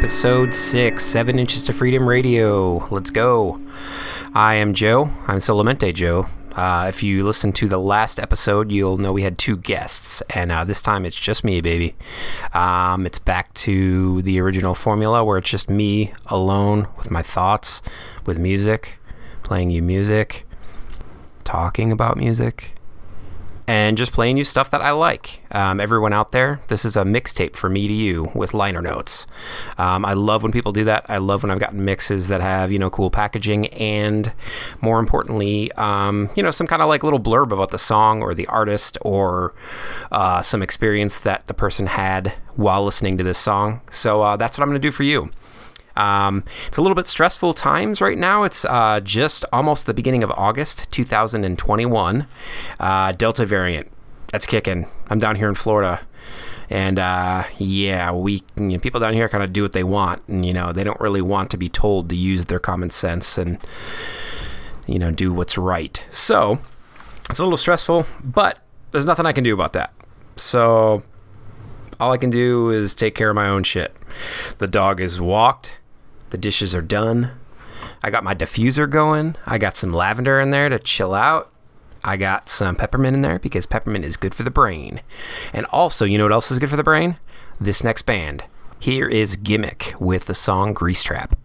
episode six, seven inches to freedom radio. Let's go. I am Joe. I'm Solamente Joe. Uh, if you listen to the last episode, you'll know we had two guests, and uh, this time it's just me, baby. Um, it's back to the original formula where it's just me alone with my thoughts, with music, playing you music, talking about music, and just playing you stuff that I like. Um, everyone out there, this is a mixtape for me to you with liner notes. Um, I love when people do that. I love when I've gotten mixes that have you know cool packaging and more importantly, um, you know some kind of like little blurb about the song or the artist or uh, some experience that the person had while listening to this song. So uh, that's what I'm going to do for you. Um, it's a little bit stressful times right now. It's uh, just almost the beginning of August 2021. Uh, Delta variant. That's kicking. I'm down here in Florida. And uh, yeah, we you know, people down here kind of do what they want, and you know they don't really want to be told to use their common sense and you know do what's right. So it's a little stressful, but there's nothing I can do about that. So all I can do is take care of my own shit. The dog is walked. The dishes are done. I got my diffuser going. I got some lavender in there to chill out. I got some peppermint in there because peppermint is good for the brain. And also, you know what else is good for the brain? This next band. Here is Gimmick with the song Grease Trap.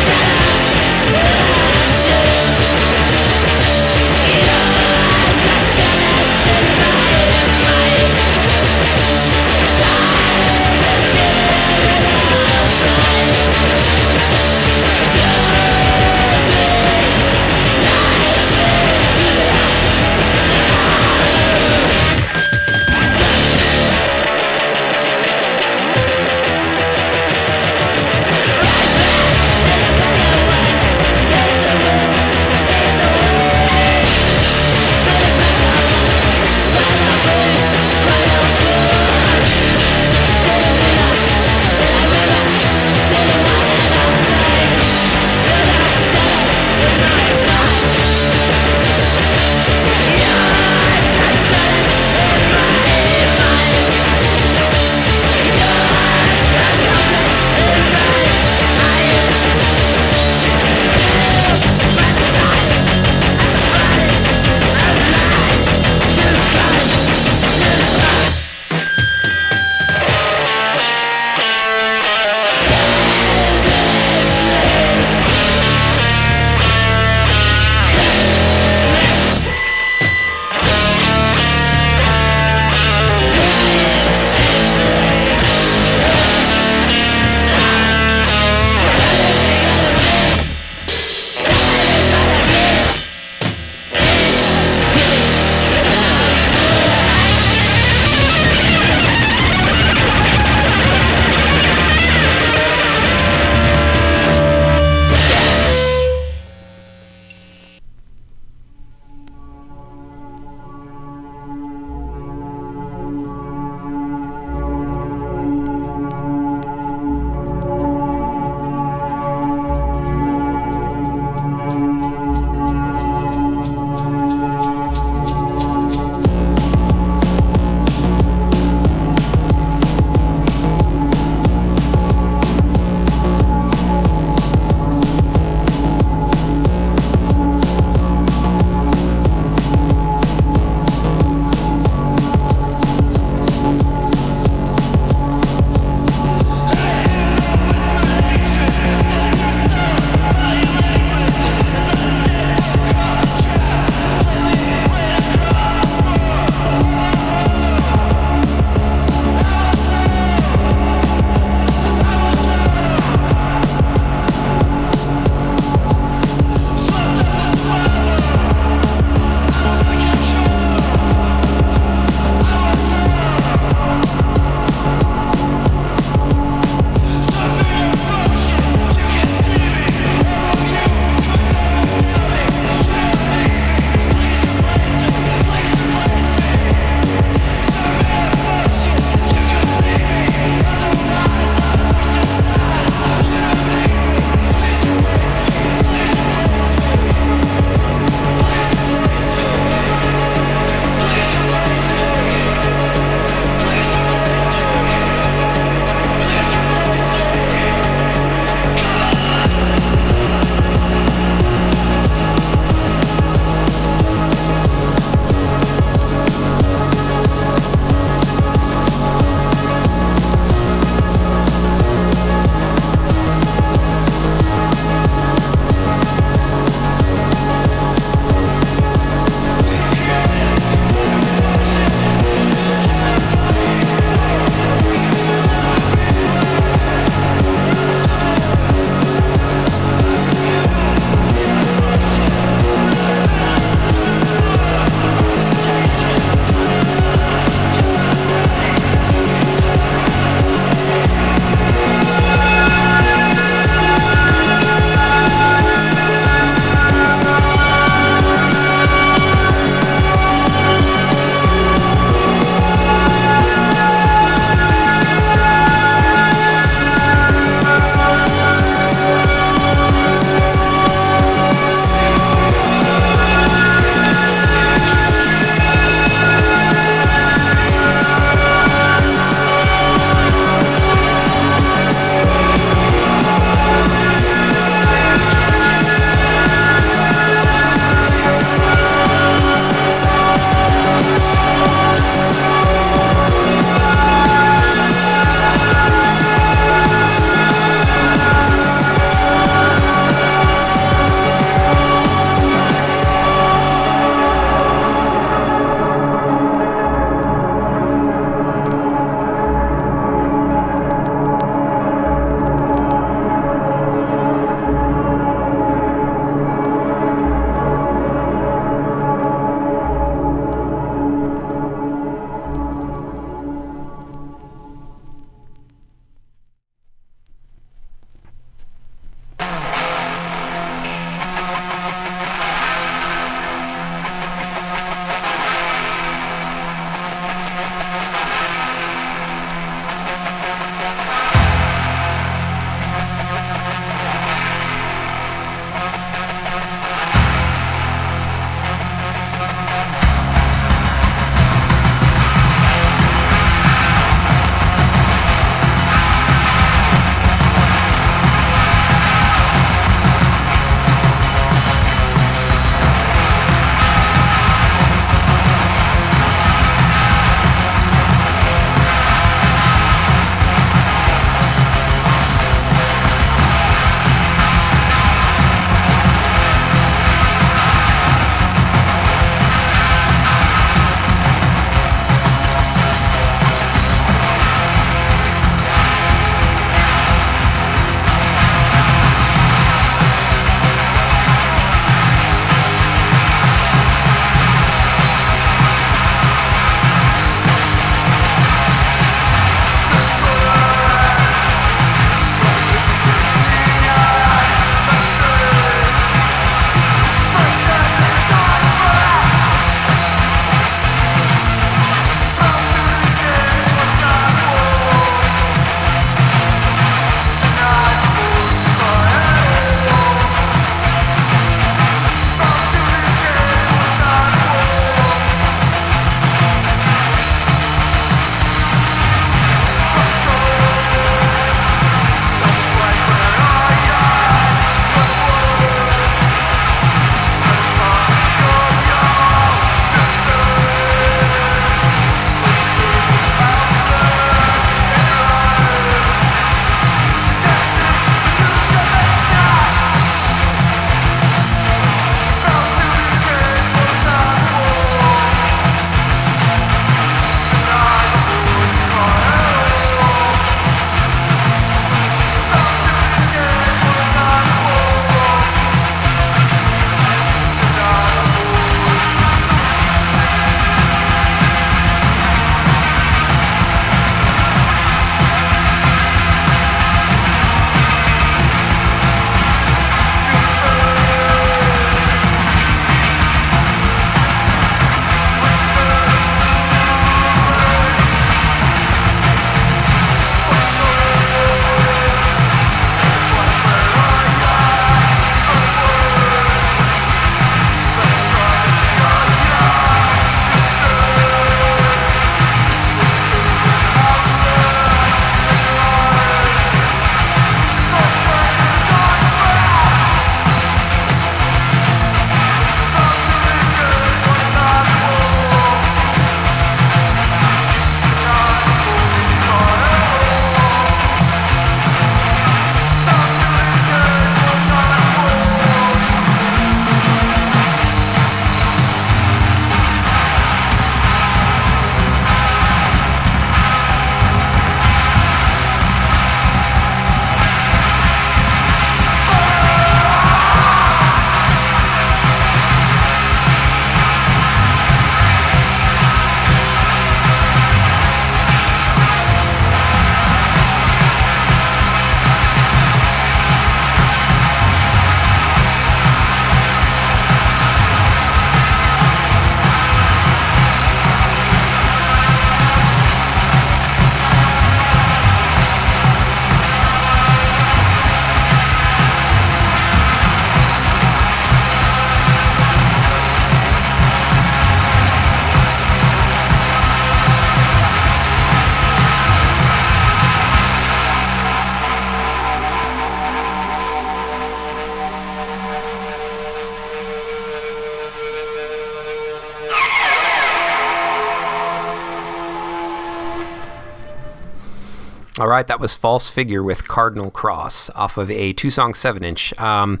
Was False Figure with Cardinal Cross off of a two song 7 inch. Um,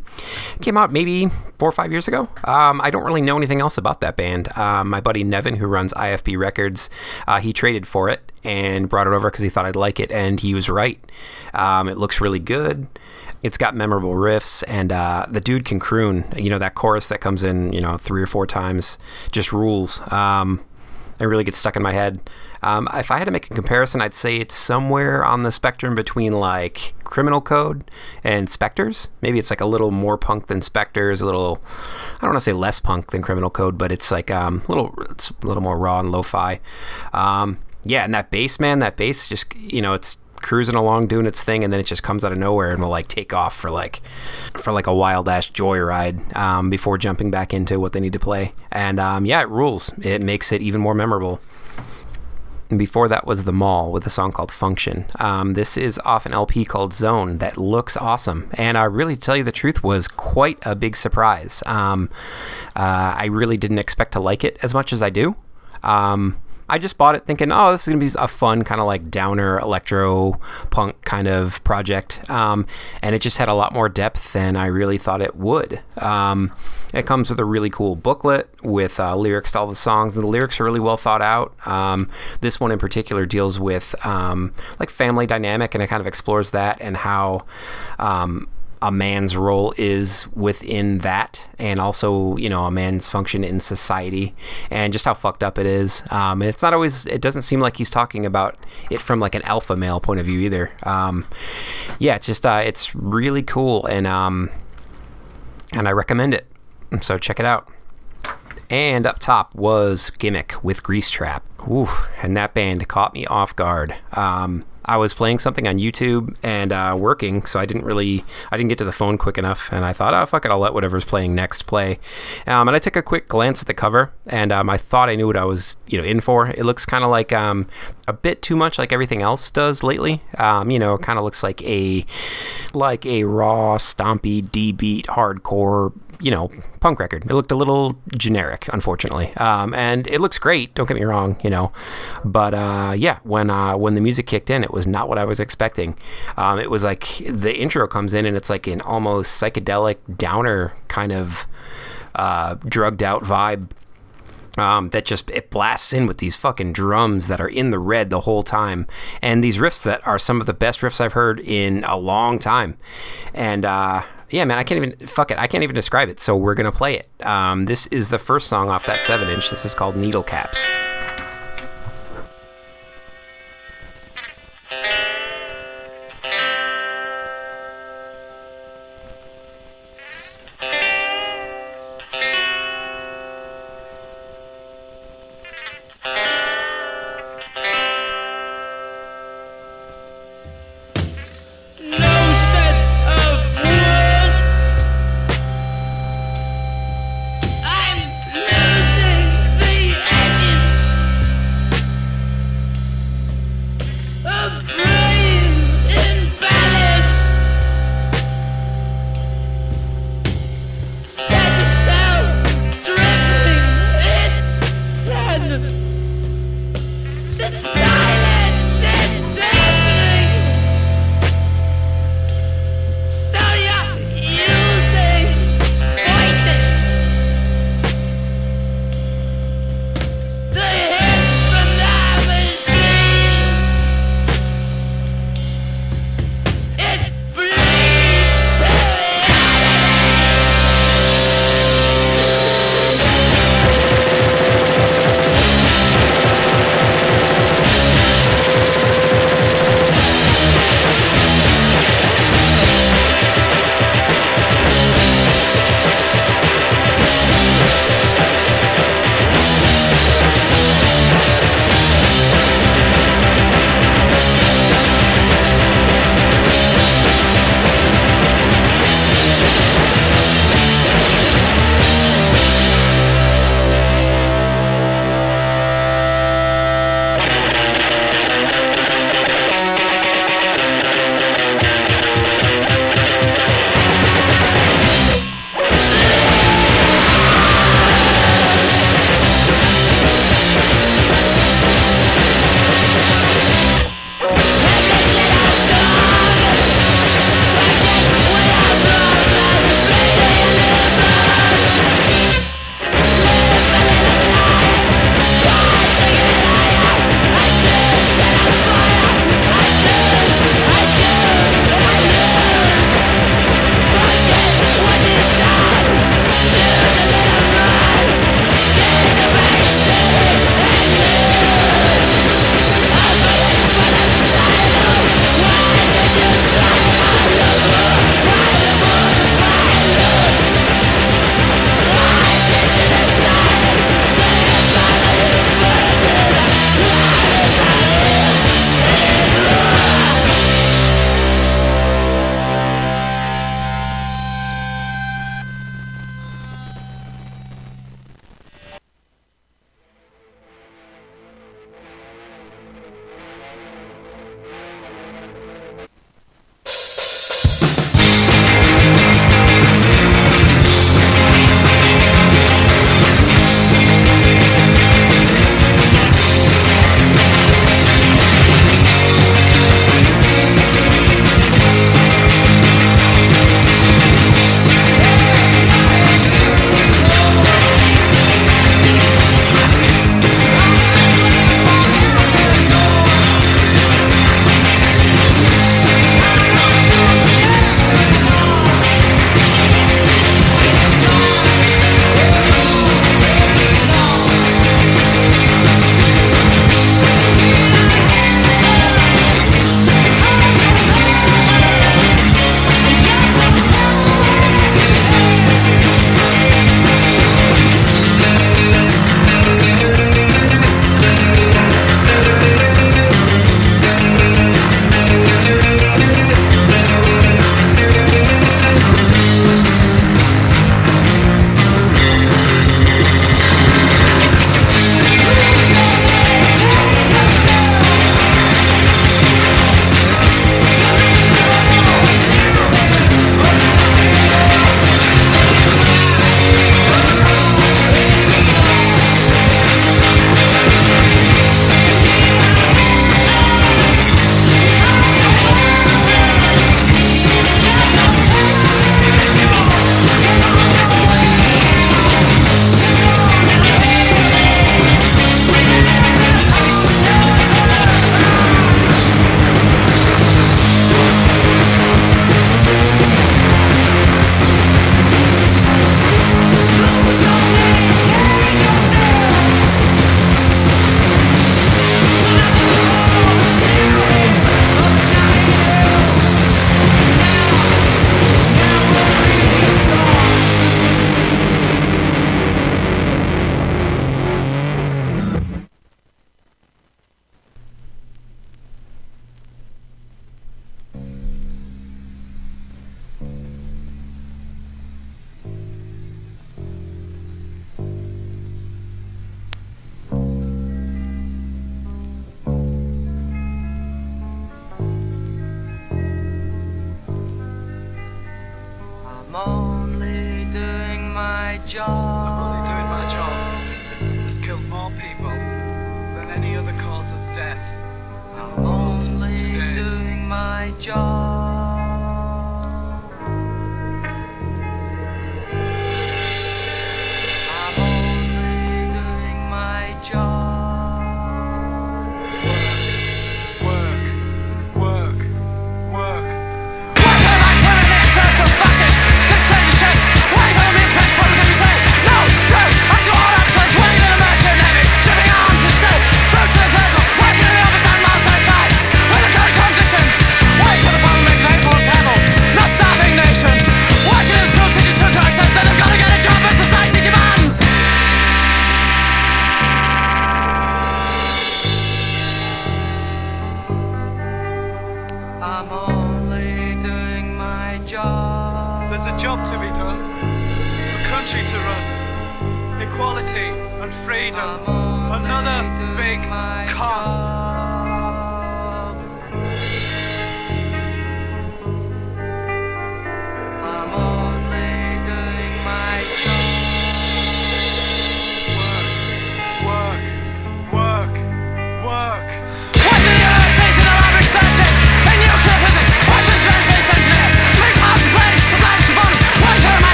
came out maybe four or five years ago. Um, I don't really know anything else about that band. Uh, my buddy Nevin, who runs IFB Records, uh, he traded for it and brought it over because he thought I'd like it, and he was right. Um, it looks really good. It's got memorable riffs, and uh, the dude can croon. You know, that chorus that comes in, you know, three or four times just rules. Um, it really gets stuck in my head. Um, if I had to make a comparison, I'd say it's somewhere on the spectrum between like Criminal Code and Spectres. Maybe it's like a little more punk than Spectres, a little, I don't want to say less punk than Criminal Code, but it's like um, a little, it's a little more raw and lo-fi. Um, yeah, and that bass, man, that bass just, you know, it's cruising along doing its thing and then it just comes out of nowhere and will like take off for like for like a wild ass joyride um, before jumping back into what they need to play and um, yeah it rules it makes it even more memorable and before that was The Mall with a song called Function. Um, this is off an LP called Zone that looks awesome. And I really, tell you the truth, was quite a big surprise. Um, uh, I really didn't expect to like it as much as I do. Um, I just bought it thinking, oh, this is to be a fun kind of like downer electro punk kind of project. Um, and it just had a lot more depth than I really thought it would. Um, it comes with a really cool booklet with uh, lyrics to all the songs. And the lyrics are really well thought out. Um, this one in particular deals with um, like family dynamic and it kind of explores that and how um, a man's role is within that, and also you know a man's function in society, and just how fucked up it is. Um, and it's not always. It doesn't seem like he's talking about it from like an alpha male point of view either. Um, yeah, it's just uh, it's really cool, and um, and I recommend it. So check it out. And up top was Gimmick with Grease Trap. Oof, and that band caught me off guard. Um, I was playing something on YouTube and uh, working, so I didn't really, I didn't get to the phone quick enough, and I thought, oh fuck it, I'll let whatever's playing next play. Um, and I took a quick glance at the cover, and um, I thought I knew what I was, you know, in for. It looks kind of like um, a bit too much like everything else does lately. Um, you know, kind of looks like a, like a raw, stompy, D beat, hardcore you know, punk record. It looked a little generic, unfortunately, um, and it looks great. Don't get me wrong, you know, but uh, yeah, when uh, when the music kicked in, it was not what I was expecting. Um, it was like the intro comes in and it's like an almost psychedelic downer kind of uh, drugged out vibe. Um, that just it blasts in with these fucking drums that are in the red the whole time, and these riffs that are some of the best riffs I've heard in a long time, and uh, yeah, man, I can't even fuck it. I can't even describe it. So we're gonna play it. Um, this is the first song off that seven inch. This is called Needle Caps.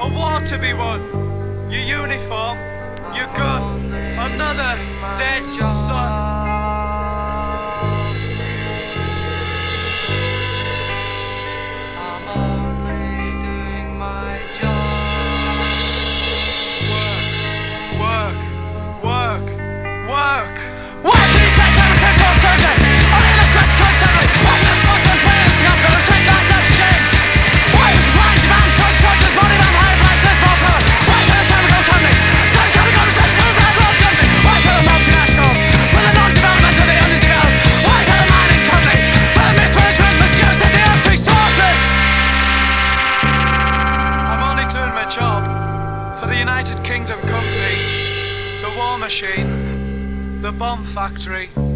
A war to be won. Your uniform, your gun, another dead the bomb factory.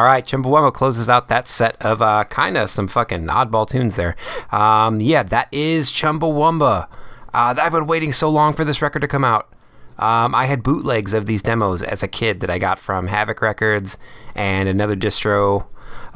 All right, Chumbawamba closes out that set of uh, kind of some fucking oddball tunes there. Um, yeah, that is Chumbawamba. Uh, I've been waiting so long for this record to come out. Um, I had bootlegs of these demos as a kid that I got from Havoc Records and another distro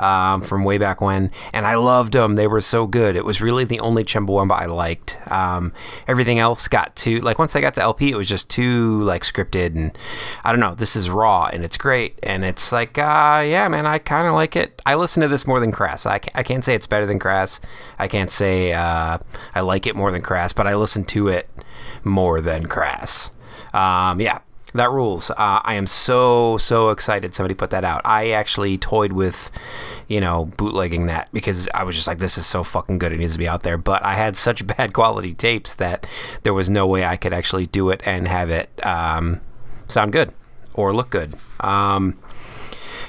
um, from way back when, and I loved them. They were so good. It was really the only Chumbawamba I liked. Um, everything else got too like once I got to LP, it was just too like scripted, and I don't know. This is raw and it's great, and it's like, uh, yeah, man, I kind of like it. I listen to this more than Crass. I, I can't say it's better than Crass. I can't say uh, I like it more than Crass, but I listen to it more than Crass. Um, yeah, that rules. Uh, I am so so excited somebody put that out. I actually toyed with, you know, bootlegging that because I was just like, this is so fucking good. It needs to be out there. But I had such bad quality tapes that there was no way I could actually do it and have it um, sound good or look good. Um,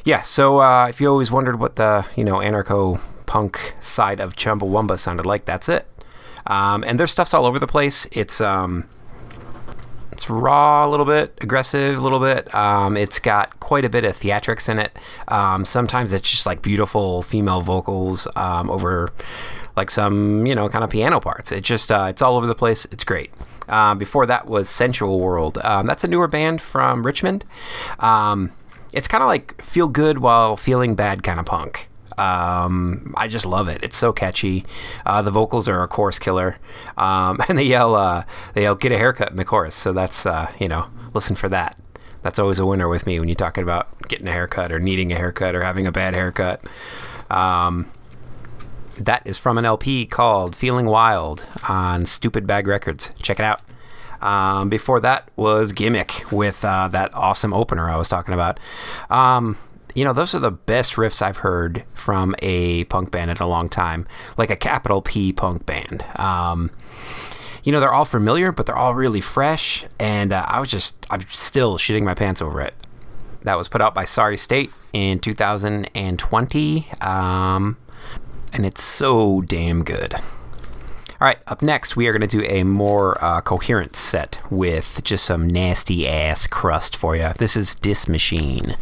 yeah. So uh, if you always wondered what the you know anarcho punk side of Chumbawamba sounded like, that's it. Um, and their stuff's all over the place. It's um, it's raw a little bit, aggressive a little bit. Um, it's got quite a bit of theatrics in it. Um, sometimes it's just like beautiful female vocals um, over like some you know kind of piano parts. It just uh, it's all over the place. It's great. Uh, before that was Sensual World. Um, that's a newer band from Richmond. Um, it's kind of like feel good while feeling bad kind of punk. Um, I just love it. It's so catchy. Uh, the vocals are a chorus killer, um, and they yell, uh, they yell, "Get a haircut" in the chorus. So that's uh, you know, listen for that. That's always a winner with me when you're talking about getting a haircut or needing a haircut or having a bad haircut. Um, that is from an LP called Feeling Wild on Stupid Bag Records. Check it out. Um, before that was Gimmick with uh, that awesome opener I was talking about. Um, you know, those are the best riffs I've heard from a punk band in a long time, like a capital P punk band. Um, you know, they're all familiar, but they're all really fresh, and uh, I was just, I'm still shitting my pants over it. That was put out by Sorry State in 2020, um, and it's so damn good. All right, up next, we are going to do a more uh, coherent set with just some nasty ass crust for you. This is Dis Machine.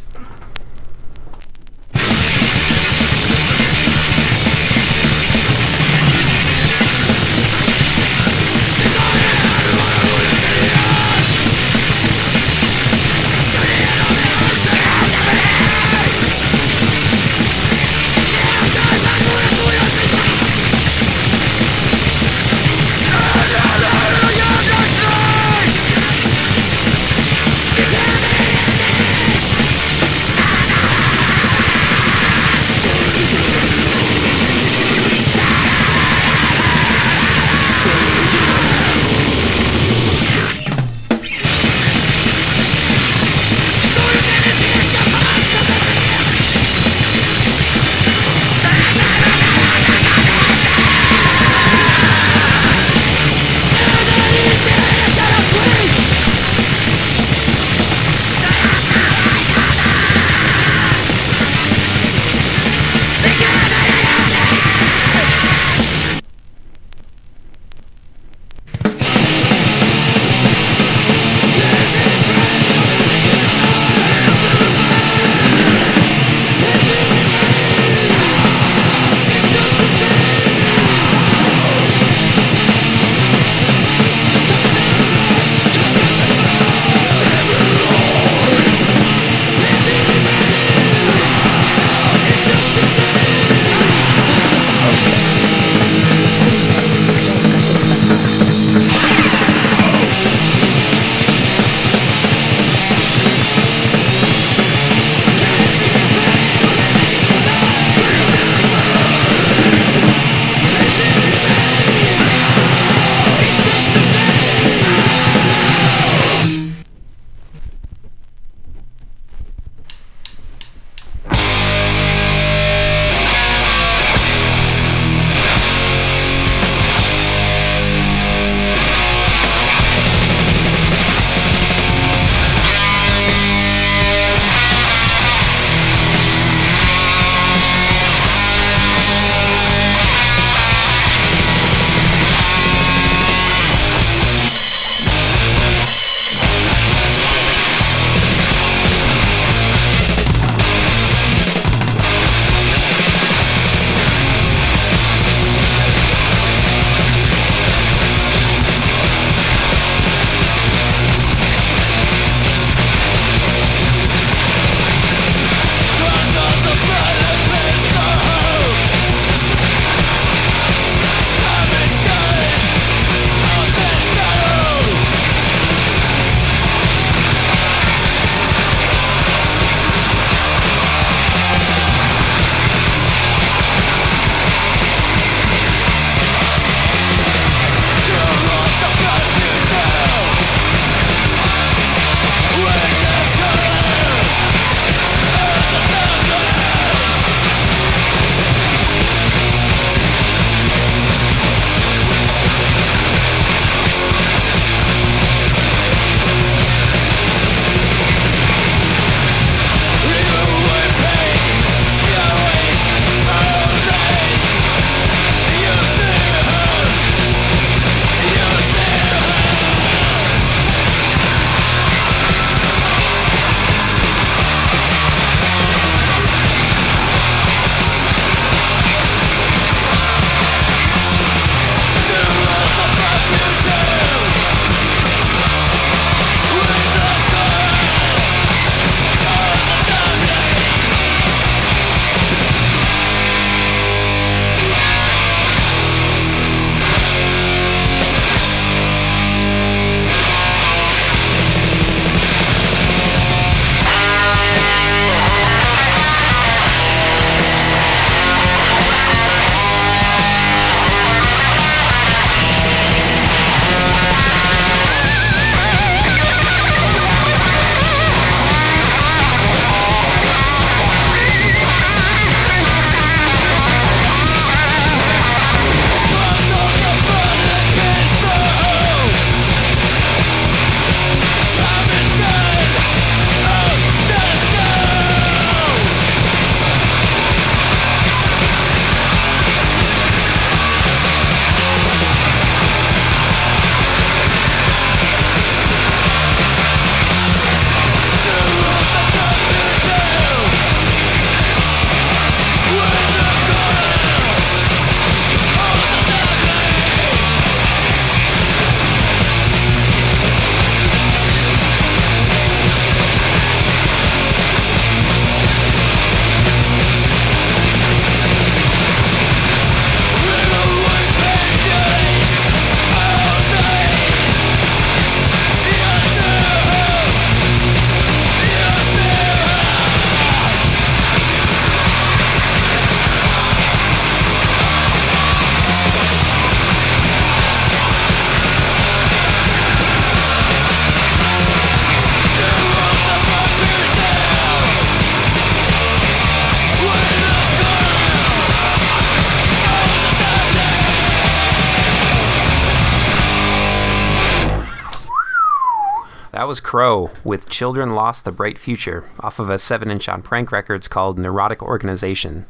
Was Crow with Children Lost the Bright Future off of a 7 inch on Prank Records called Neurotic Organization.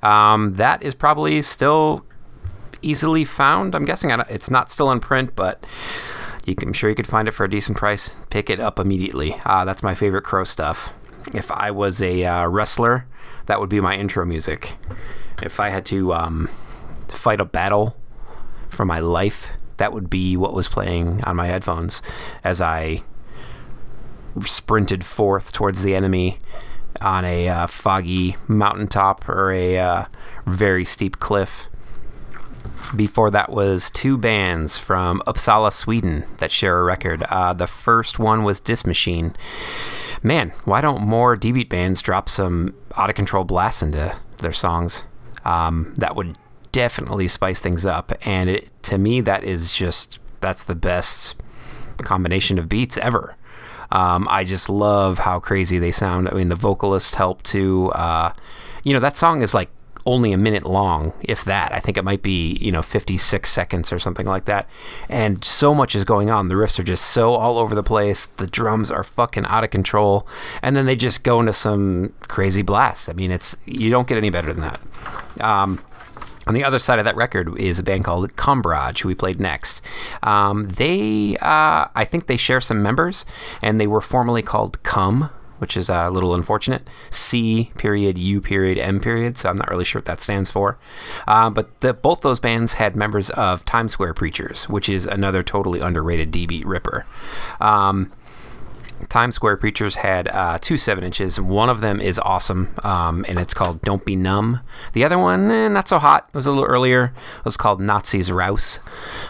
Um, that is probably still easily found. I'm guessing it's not still in print, but can, I'm sure you could find it for a decent price. Pick it up immediately. Uh, that's my favorite Crow stuff. If I was a uh, wrestler, that would be my intro music. If I had to um, fight a battle for my life, that would be what was playing on my headphones as I sprinted forth towards the enemy on a uh, foggy mountaintop or a uh, very steep cliff. Before that was two bands from Uppsala, Sweden that share a record. Uh, the first one was Disc Machine. Man, why don't more D beat bands drop some out of control blasts into their songs? Um, that would definitely spice things up. And it, to me, that is just that's the best combination of beats ever. Um, I just love how crazy they sound. I mean, the vocalists help to, uh, you know, that song is like only a minute long, if that. I think it might be, you know, 56 seconds or something like that. And so much is going on. The riffs are just so all over the place. The drums are fucking out of control. And then they just go into some crazy blasts. I mean, it's, you don't get any better than that. Um, on the other side of that record is a band called Combrage, who we played next. Um, they, uh, I think they share some members, and they were formerly called Cum, which is a little unfortunate. C period U period M period. So I'm not really sure what that stands for. Uh, but the, both those bands had members of Times Square Preachers, which is another totally underrated D beat ripper. Um, Times Square Preachers had uh, two seven inches. One of them is awesome, um, and it's called "Don't Be Numb." The other one, eh, not so hot. It was a little earlier. It was called "Nazis Raus,"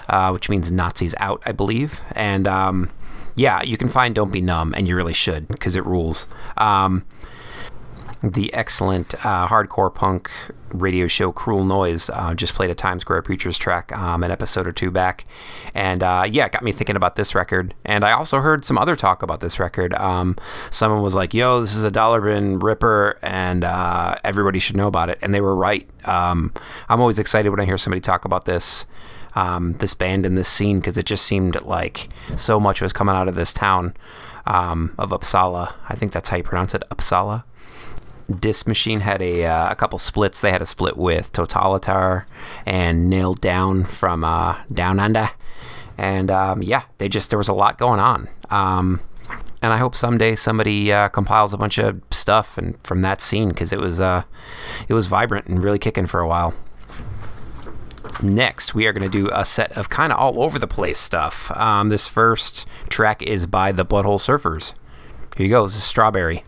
uh, which means Nazis out, I believe. And um, yeah, you can find "Don't Be Numb," and you really should because it rules. Um, the excellent uh, hardcore punk radio show Cruel Noise uh, just played a Times Square Preachers track um, an episode or two back. And uh, yeah, it got me thinking about this record. And I also heard some other talk about this record. Um, someone was like, yo, this is a dollar bin ripper and uh, everybody should know about it. And they were right. Um, I'm always excited when I hear somebody talk about this. Um, this band and this scene because it just seemed like so much was coming out of this town um, of Uppsala. I think that's how you pronounce it, Uppsala. Disc Machine had a, uh, a couple splits. They had a split with Totalitar and Nailed Down from uh, Down Under, and um, yeah, they just there was a lot going on. Um, and I hope someday somebody uh, compiles a bunch of stuff and from that scene because it was uh, it was vibrant and really kicking for a while. Next, we are going to do a set of kind of all over the place stuff. Um, this first track is by the Butthole Surfers. Here you go. This is Strawberry.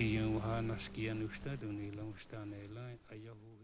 Shiyan Wahana Shkiyan Ustad Unilam Ustane Lan Ayahu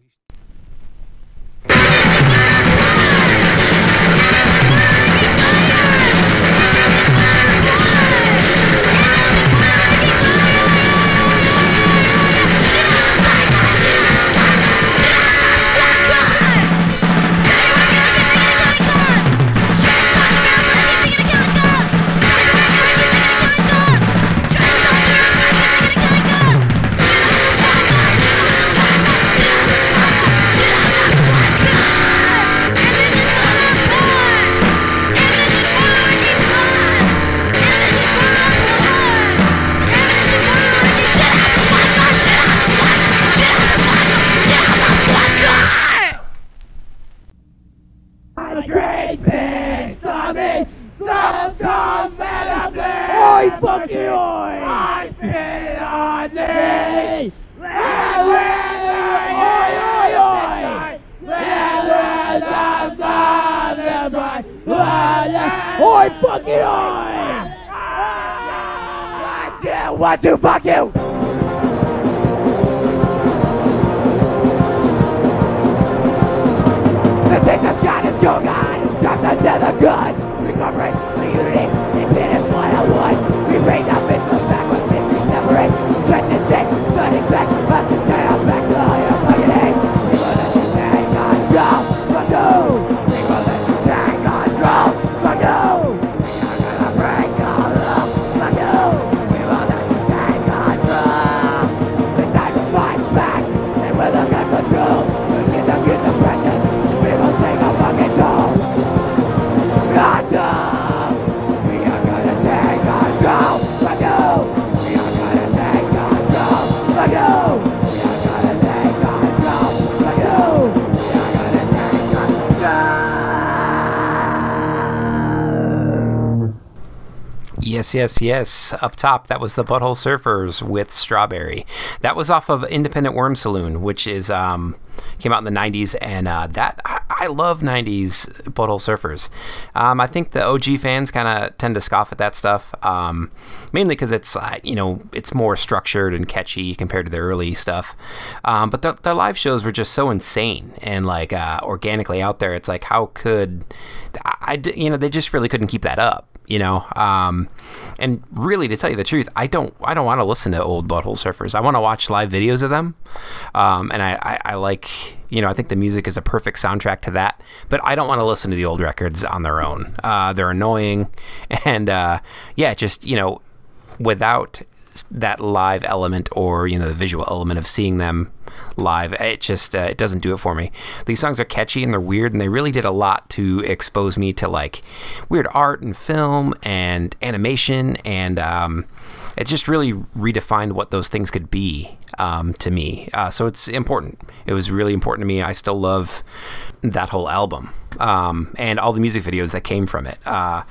Yes, yes, yes. Up top, that was the Butthole Surfers with Strawberry. That was off of Independent Worm Saloon, which is um, came out in the '90s, and uh, that I, I love '90s Butthole Surfers. Um, I think the OG fans kind of tend to scoff at that stuff, um, mainly because it's uh, you know it's more structured and catchy compared to their early stuff. Um, but the, their live shows were just so insane and like uh, organically out there. It's like how could I, I you know they just really couldn't keep that up you know um, and really to tell you the truth i don't i don't want to listen to old butthole surfers. I want to watch live videos of them um, and I, I, I like you know i think the music is a perfect soundtrack to that but i don't want to listen to the old records on their own. Uh, they're annoying and uh, yeah just you know without that live element or you know the visual element of seeing them live. It just uh, it doesn't do it for me. These songs are catchy and they're weird and they really did a lot to expose me to like weird art and film and animation and um, it just really redefined what those things could be um, to me. Uh, so it's important. It was really important to me. I still love that whole album um, and all the music videos that came from it. Uh,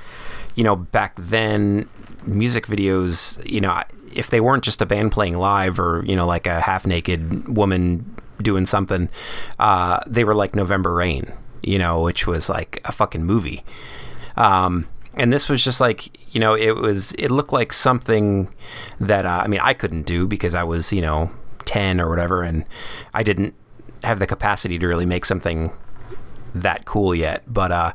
you know back then music videos you know if they weren't just a band playing live or you know like a half naked woman doing something, uh, they were like November Rain, you know, which was like a fucking movie. Um, and this was just like you know it was it looked like something that uh, I mean I couldn't do because I was you know ten or whatever, and I didn't have the capacity to really make something that cool yet. But uh,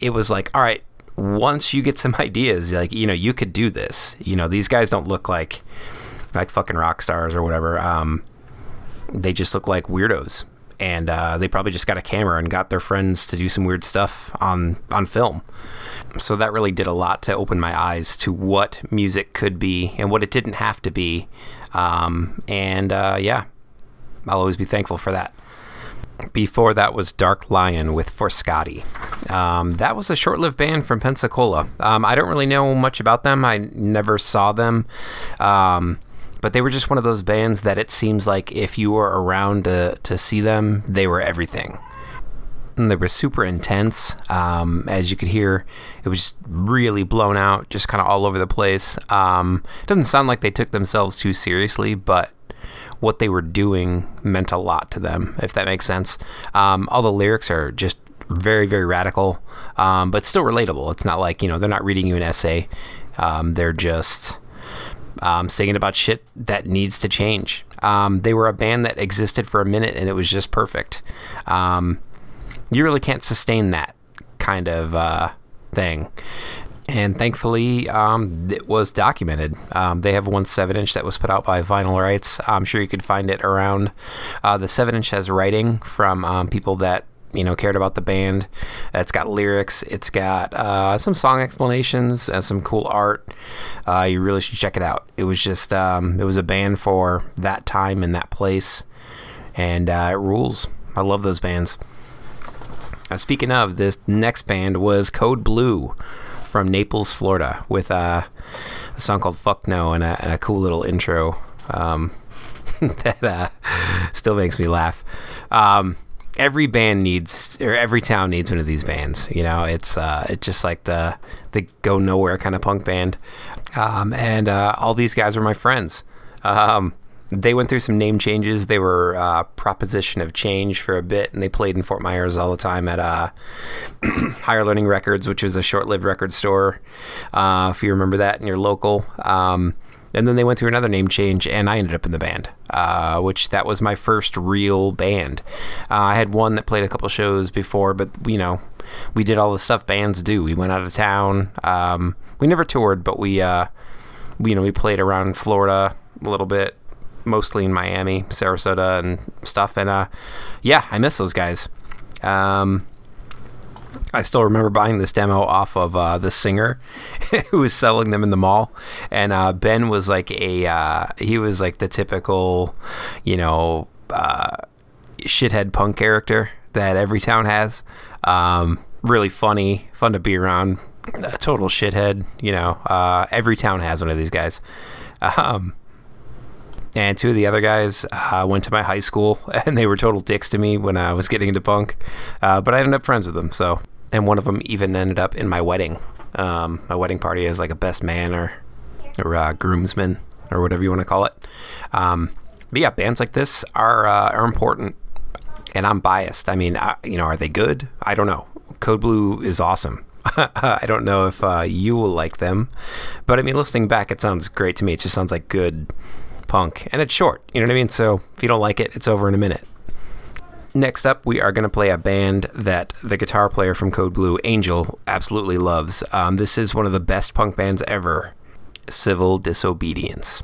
it was like all right once you get some ideas, like you know, you could do this. You know, these guys don't look like like fucking rock stars or whatever. Um, they just look like weirdos, and uh, they probably just got a camera and got their friends to do some weird stuff on on film. So that really did a lot to open my eyes to what music could be and what it didn't have to be. Um, and uh, yeah, I'll always be thankful for that. Before that was Dark Lion with Forscati. Um, that was a short lived band from Pensacola. Um, I don't really know much about them, I never saw them. Um, but they were just one of those bands that it seems like if you were around to, to see them, they were everything. And they were super intense. Um, as you could hear, it was just really blown out, just kind of all over the place. Um, it doesn't sound like they took themselves too seriously, but what they were doing meant a lot to them, if that makes sense. Um, all the lyrics are just very, very radical, um, but still relatable. It's not like, you know, they're not reading you an essay. Um, they're just, um, singing about shit that needs to change. Um, they were a band that existed for a minute and it was just perfect. Um, you really can't sustain that kind of uh, thing. And thankfully, um, it was documented. Um, they have one 7 inch that was put out by Vinyl Rights. I'm sure you could find it around. Uh, the 7 inch has writing from um, people that you know cared about the band. It's got lyrics. It's got uh, some song explanations and some cool art. Uh, you really should check it out. It was just um, it was a band for that time and that place, and uh, it rules. I love those bands. Uh, speaking of, this next band was Code Blue from Naples, Florida, with uh, a song called "Fuck No" and a, and a cool little intro um, that uh, still makes me laugh. Um, every band needs, or every town needs one of these bands. You know, it's uh, it's just like the the go nowhere kind of punk band. Um, and uh, all these guys were my friends. Um, they went through some name changes. They were uh, Proposition of Change for a bit, and they played in Fort Myers all the time at uh, Higher Learning Records, which was a short-lived record store. Uh, if you remember that in your local. Um, and then they went through another name change, and I ended up in the band, uh, which that was my first real band. Uh, I had one that played a couple shows before, but you know, we did all the stuff bands do. We went out of town. Um, we never toured, but we, uh, we, you know, we played around Florida a little bit, mostly in Miami, Sarasota, and stuff. And uh, yeah, I miss those guys. Um, I still remember buying this demo off of uh, the singer who was selling them in the mall, and uh, Ben was like a uh, he was like the typical, you know, uh, shithead punk character that every town has. Um, really funny, fun to be around. Total shithead, you know. Uh, every town has one of these guys. Um, and two of the other guys uh, went to my high school, and they were total dicks to me when I was getting into punk. Uh, but I ended up friends with them. So, and one of them even ended up in my wedding. Um, my wedding party as like a best man or or uh, groomsman or whatever you want to call it. Um, but yeah, bands like this are uh, are important, and I'm biased. I mean, I, you know, are they good? I don't know. Code Blue is awesome. I don't know if uh, you will like them, but I mean, listening back, it sounds great to me. It just sounds like good punk, and it's short. You know what I mean? So if you don't like it, it's over in a minute. Next up, we are going to play a band that the guitar player from Code Blue, Angel, absolutely loves. Um, this is one of the best punk bands ever Civil Disobedience.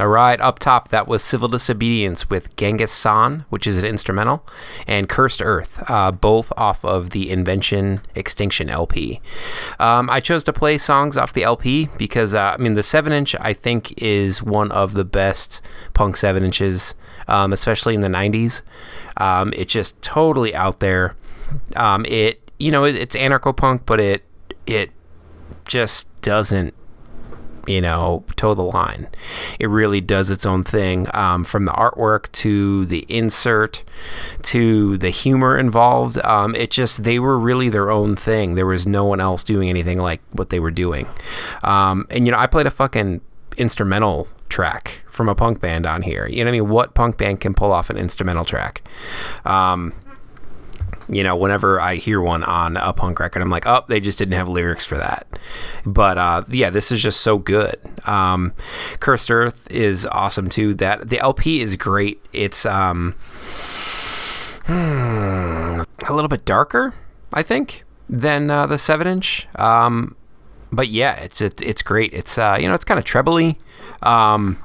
All right, up top, that was Civil Disobedience with Genghis San, which is an instrumental, and Cursed Earth, uh, both off of the Invention Extinction LP. Um, I chose to play songs off the LP because, uh, I mean, the 7 inch, I think, is one of the best punk 7 inches, um, especially in the 90s. Um, it's just totally out there. Um, it, you know, it, it's anarcho punk, but it, it just doesn't you know, toe the line. It really does its own thing um, from the artwork to the insert to the humor involved. Um, it just, they were really their own thing. There was no one else doing anything like what they were doing. Um, and, you know, I played a fucking instrumental track from a punk band on here. You know what I mean? What punk band can pull off an instrumental track? Um, you know, whenever I hear one on a punk record, I'm like, oh, they just didn't have lyrics for that. But uh, yeah, this is just so good. Um, Cursed Earth is awesome too. That the LP is great. It's um, hmm, a little bit darker, I think, than uh, the seven inch. Um, but yeah, it's it's, it's great. It's uh, you know, it's kind of trebly. Um,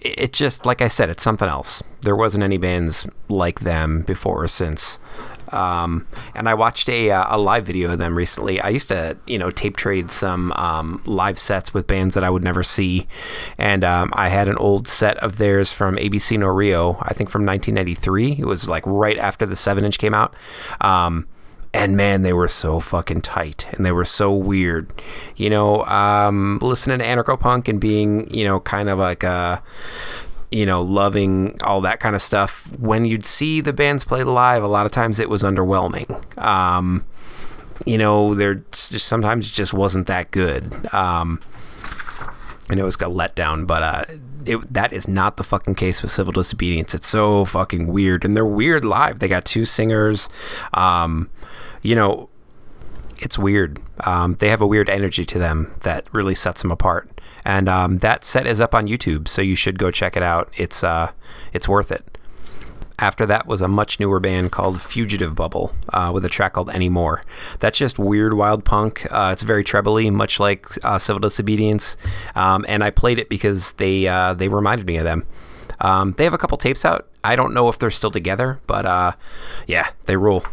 it, it just like I said, it's something else. There wasn't any bands like them before or since. Um, and I watched a, uh, a live video of them recently. I used to, you know, tape trade some um, live sets with bands that I would never see, and um, I had an old set of theirs from ABC No Rio, I think from 1993. It was like right after the seven inch came out. Um, and man, they were so fucking tight, and they were so weird. You know, um, listening to anarcho punk and being, you know, kind of like a you know, loving all that kind of stuff. When you'd see the bands play live, a lot of times it was underwhelming. Um, you know, there just sometimes it just wasn't that good. Um, and it was a letdown, but uh, it, that is not the fucking case with Civil Disobedience. It's so fucking weird, and they're weird live. They got two singers. Um, you know, it's weird. Um, they have a weird energy to them that really sets them apart. And um, that set is up on YouTube, so you should go check it out. It's uh, it's worth it. After that was a much newer band called Fugitive Bubble uh, with a track called Anymore. That's just weird, wild punk. Uh, it's very trebly, much like uh, Civil Disobedience. Um, and I played it because they uh, they reminded me of them. Um, they have a couple tapes out. I don't know if they're still together, but uh, yeah, they rule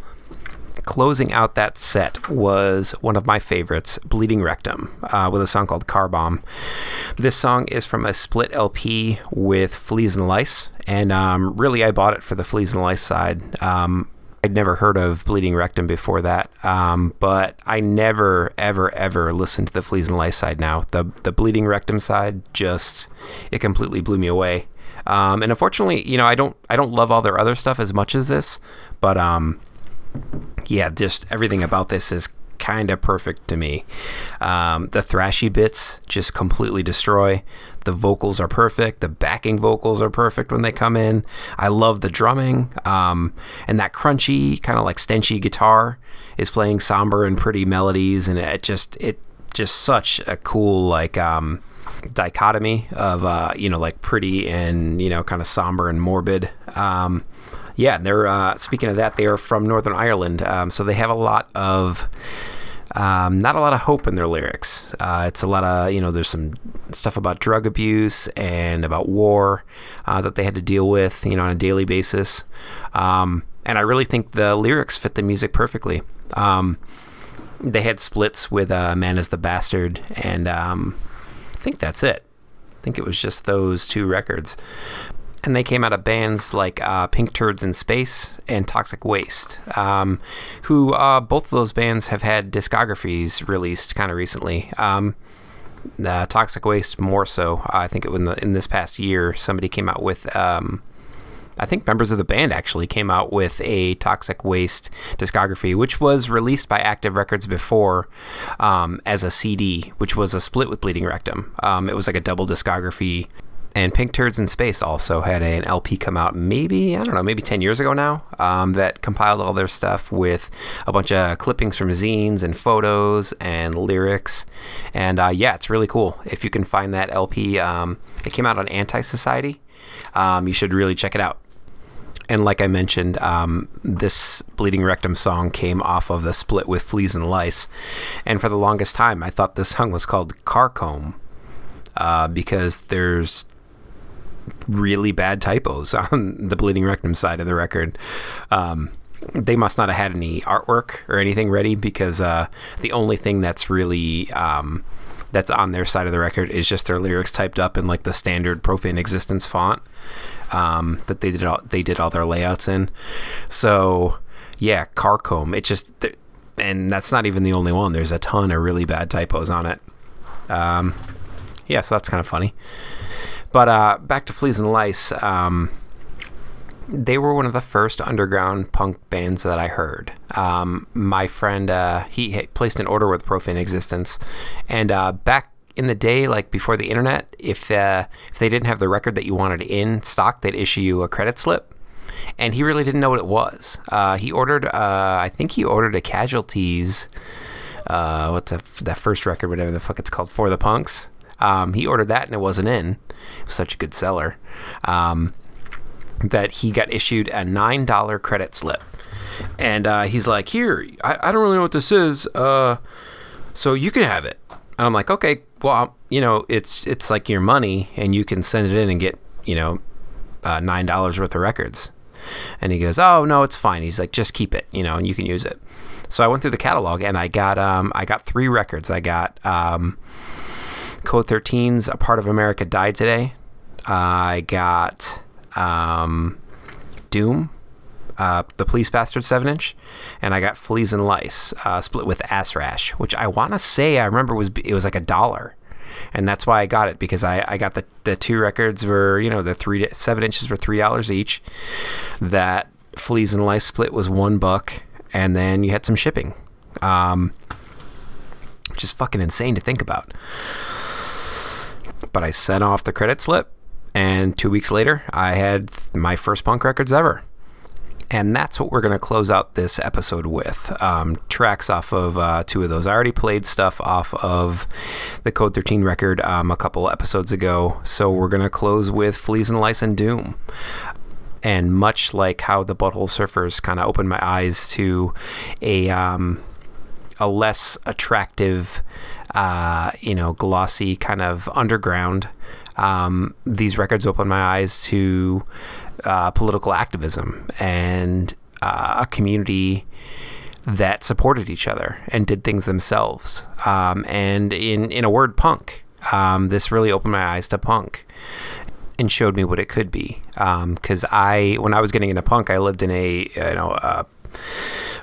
closing out that set was one of my favorites, Bleeding Rectum, uh, with a song called Car Bomb. This song is from a split LP with Fleas and Lice, and um, really I bought it for the Fleas and Lice side. Um, I'd never heard of Bleeding Rectum before that, um, but I never, ever, ever listened to the Fleas and Lice side now. The, the Bleeding Rectum side just, it completely blew me away. Um, and unfortunately, you know, I don't, I don't love all their other stuff as much as this, but um, yeah, just everything about this is kind of perfect to me. Um, the thrashy bits just completely destroy. The vocals are perfect. The backing vocals are perfect when they come in. I love the drumming. Um, and that crunchy, kind of like stenchy guitar is playing somber and pretty melodies. And it just, it just such a cool, like, um, dichotomy of, uh, you know, like pretty and, you know, kind of somber and morbid. Um, yeah, and they're uh, speaking of that, they are from Northern Ireland, um, so they have a lot of. Um, not a lot of hope in their lyrics. Uh, it's a lot of, you know, there's some stuff about drug abuse and about war uh, that they had to deal with, you know, on a daily basis. Um, and I really think the lyrics fit the music perfectly. Um, they had splits with uh, Man is the Bastard, and um, I think that's it. I think it was just those two records and they came out of bands like uh, Pink Turds in Space and Toxic Waste, um, who uh, both of those bands have had discographies released kind of recently. Um, uh, Toxic Waste more so. I think it, in, the, in this past year, somebody came out with. Um, I think members of the band actually came out with a Toxic Waste discography, which was released by Active Records before um, as a CD, which was a split with Bleeding Rectum. Um, it was like a double discography and Pink Turds in Space also had an LP come out maybe, I don't know, maybe 10 years ago now um, that compiled all their stuff with a bunch of clippings from zines and photos and lyrics. And uh, yeah, it's really cool. If you can find that LP, um, it came out on Anti Society. Um, you should really check it out. And like I mentioned, um, this Bleeding Rectum song came off of the split with Fleas and Lice. And for the longest time, I thought this song was called Car Comb uh, because there's really bad typos on the Bleeding Rectum side of the record. Um, they must not have had any artwork or anything ready because uh, the only thing that's really um, that's on their side of the record is just their lyrics typed up in like the standard profane existence font um, that they did all they did all their layouts in. So yeah, Carcomb. It just and that's not even the only one. There's a ton of really bad typos on it. Um, yeah, so that's kind of funny. But uh, back to Fleas and Lice. Um, they were one of the first underground punk bands that I heard. Um, my friend, uh, he placed an order with Profane Existence, and uh, back in the day, like before the internet, if uh, if they didn't have the record that you wanted in stock, they'd issue you a credit slip. And he really didn't know what it was. Uh, he ordered, uh, I think he ordered a Casualties. Uh, what's that, that first record, whatever the fuck it's called, For the Punks. Um, he ordered that and it wasn't in. It was such a good seller. Um, that he got issued a nine dollar credit slip, and uh, he's like, "Here, I, I don't really know what this is, uh, so you can have it." And I'm like, "Okay, well, you know, it's it's like your money, and you can send it in and get you know uh, nine dollars worth of records." And he goes, "Oh no, it's fine." He's like, "Just keep it, you know, and you can use it." So I went through the catalog and I got um, I got three records. I got um, Code 13's "A Part of America Died Today." I got um, Doom, uh, the Police Bastard 7 inch, and I got Fleas and Lice uh, split with Ass Rash, which I want to say I remember was it was like a dollar. And that's why I got it because I, I got the, the two records were, you know, the three seven inches were three dollars each. That Fleas and Lice split was one buck, and then you had some shipping. Um, which is fucking insane to think about. But I sent off the credit slip and two weeks later, I had my first punk records ever. And that's what we're going to close out this episode with. Um, tracks off of uh, two of those. I already played stuff off of the Code 13 record um, a couple episodes ago. So we're going to close with Fleas and Lice and Doom. And much like how the Butthole Surfers kind of opened my eyes to a, um, a less attractive, uh, you know, glossy kind of underground um, these records opened my eyes to uh, political activism and uh, a community that supported each other and did things themselves. Um, and in in a word, punk. Um, this really opened my eyes to punk and showed me what it could be. Because I, when I was getting into punk, I lived in a you know.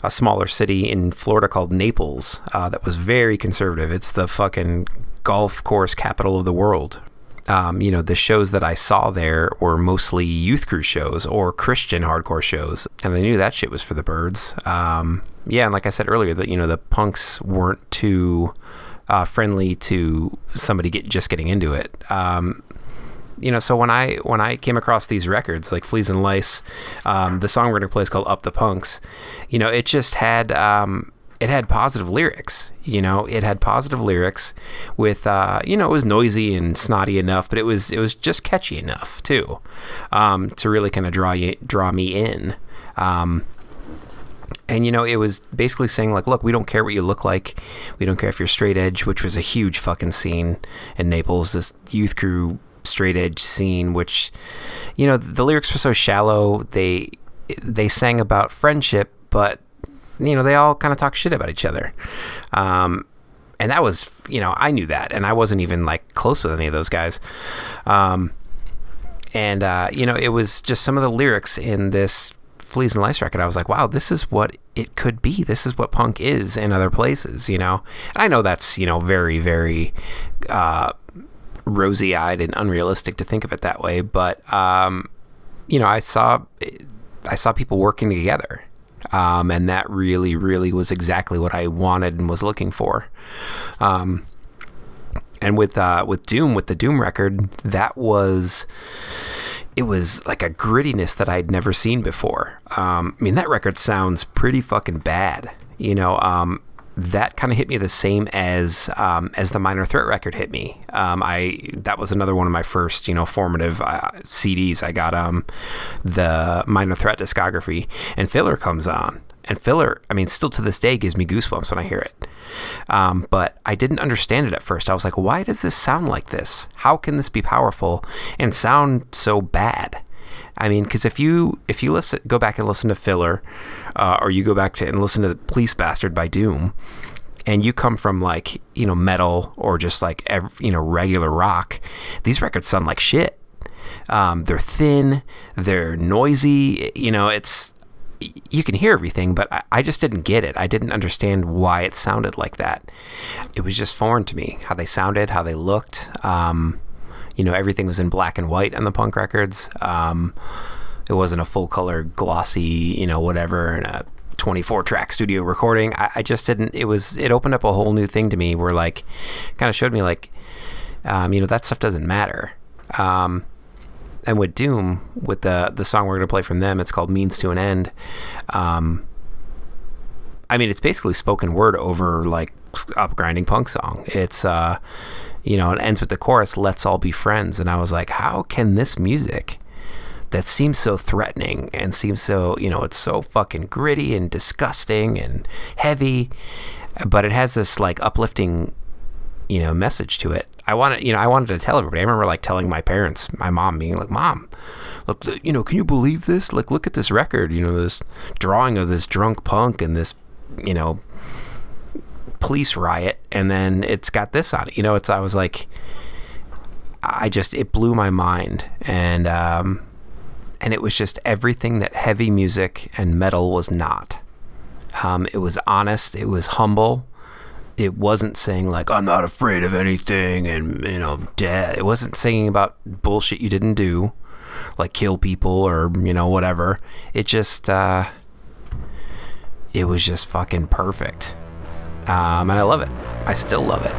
A smaller city in Florida called Naples uh, that was very conservative. It's the fucking golf course capital of the world, um, you know, the shows that I saw there were mostly youth crew shows or Christian hardcore shows, and I knew that shit was for the birds. Um, yeah, and like I said earlier, that you know the punks weren't too uh, friendly to somebody get just getting into it. Um, you know, so when I when I came across these records like Fleas and Lice, um, the song we're gonna play is called Up the Punks. You know, it just had um, it had positive lyrics. You know, it had positive lyrics with uh, you know it was noisy and snotty enough, but it was it was just catchy enough too um, to really kind of draw you draw me in. Um, and you know, it was basically saying like, look, we don't care what you look like, we don't care if you're straight edge, which was a huge fucking scene in Naples. This youth crew straight edge scene, which you know the lyrics were so shallow. They they sang about friendship, but you know, they all kind of talk shit about each other. Um, and that was, you know, I knew that, and I wasn't even like close with any of those guys. Um, and uh, you know, it was just some of the lyrics in this Fleas and Lice record. I was like, wow, this is what it could be. This is what punk is in other places, you know. And I know that's you know very very uh, rosy eyed and unrealistic to think of it that way, but um, you know, I saw I saw people working together um, and that really, really was exactly what I wanted and was looking for. Um, and with uh, with Doom, with the Doom record, that was it was like a grittiness that I'd never seen before. Um, I mean, that record sounds pretty fucking bad. You know, um, that kind of hit me the same as um, as the Minor Threat record hit me. Um, I that was another one of my first you know formative uh, CDs. I got um, the Minor Threat discography, and Filler comes on, and Filler. I mean, still to this day gives me goosebumps when I hear it. Um, but I didn't understand it at first. I was like, why does this sound like this? How can this be powerful and sound so bad? I mean, because if you if you listen, go back and listen to Filler, uh, or you go back to and listen to Police Bastard by Doom, and you come from like you know metal or just like ev you know regular rock, these records sound like shit. Um, they're thin, they're noisy. You know, it's you can hear everything, but I, I just didn't get it. I didn't understand why it sounded like that. It was just foreign to me how they sounded, how they looked. Um, you know, everything was in black and white on the punk records. Um, it wasn't a full color, glossy, you know, whatever, and a 24 track studio recording. I, I just didn't. It was. It opened up a whole new thing to me, where like, kind of showed me like, um, you know, that stuff doesn't matter. Um, and with Doom, with the the song we're gonna play from them, it's called "Means to an End." Um, I mean, it's basically spoken word over like a grinding punk song. It's uh, you know, it ends with the chorus, "Let's all be friends," and I was like, how can this music? That seems so threatening and seems so, you know, it's so fucking gritty and disgusting and heavy, but it has this like uplifting you know message to it i wanted you know i wanted to tell everybody i remember like telling my parents my mom being like mom look you know can you believe this like look at this record you know this drawing of this drunk punk and this you know police riot and then it's got this on it. You know it's i was like i just it blew my mind. And um and it was just everything that heavy music and metal was not. Um it was honest it was humble. It wasn't saying like I'm not afraid of anything and you know death. It wasn't saying about bullshit you didn't do, like kill people or you know whatever. It just uh, it was just fucking perfect, um, and I love it. I still love it.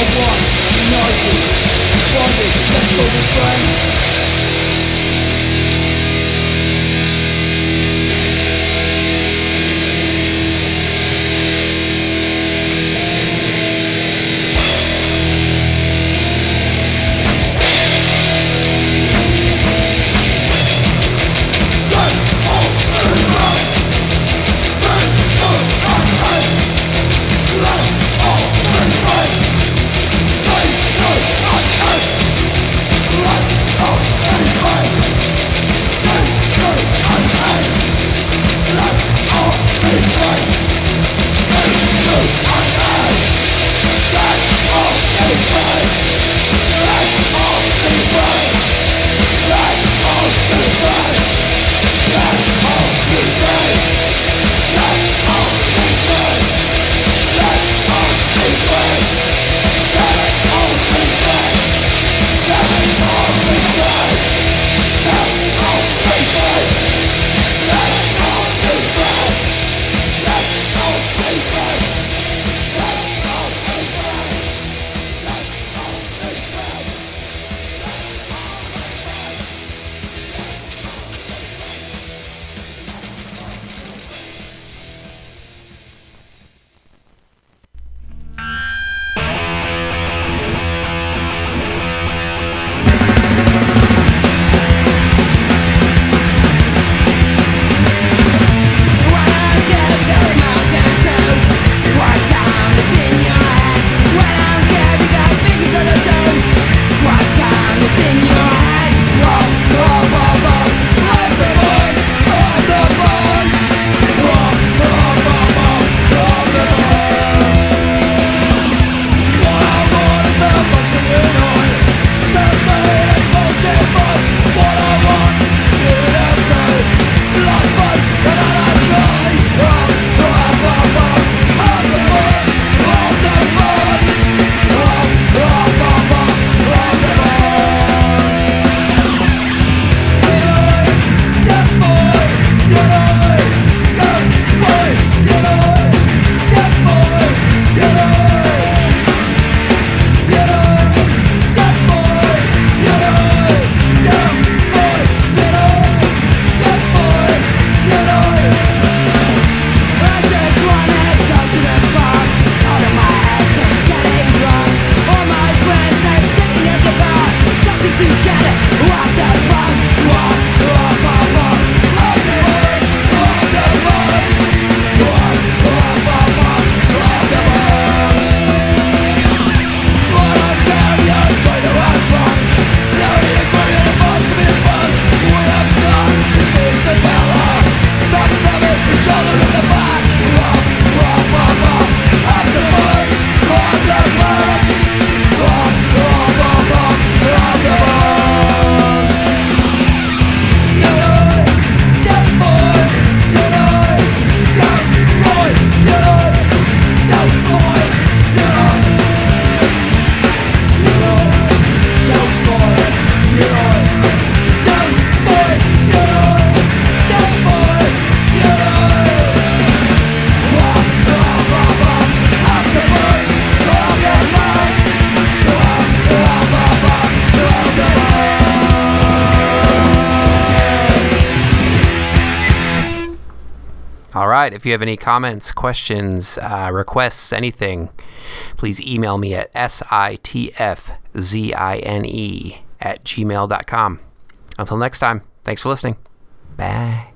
Let's If you have any comments, questions, uh, requests, anything, please email me at sitfzine at gmail.com. Until next time, thanks for listening. Bye.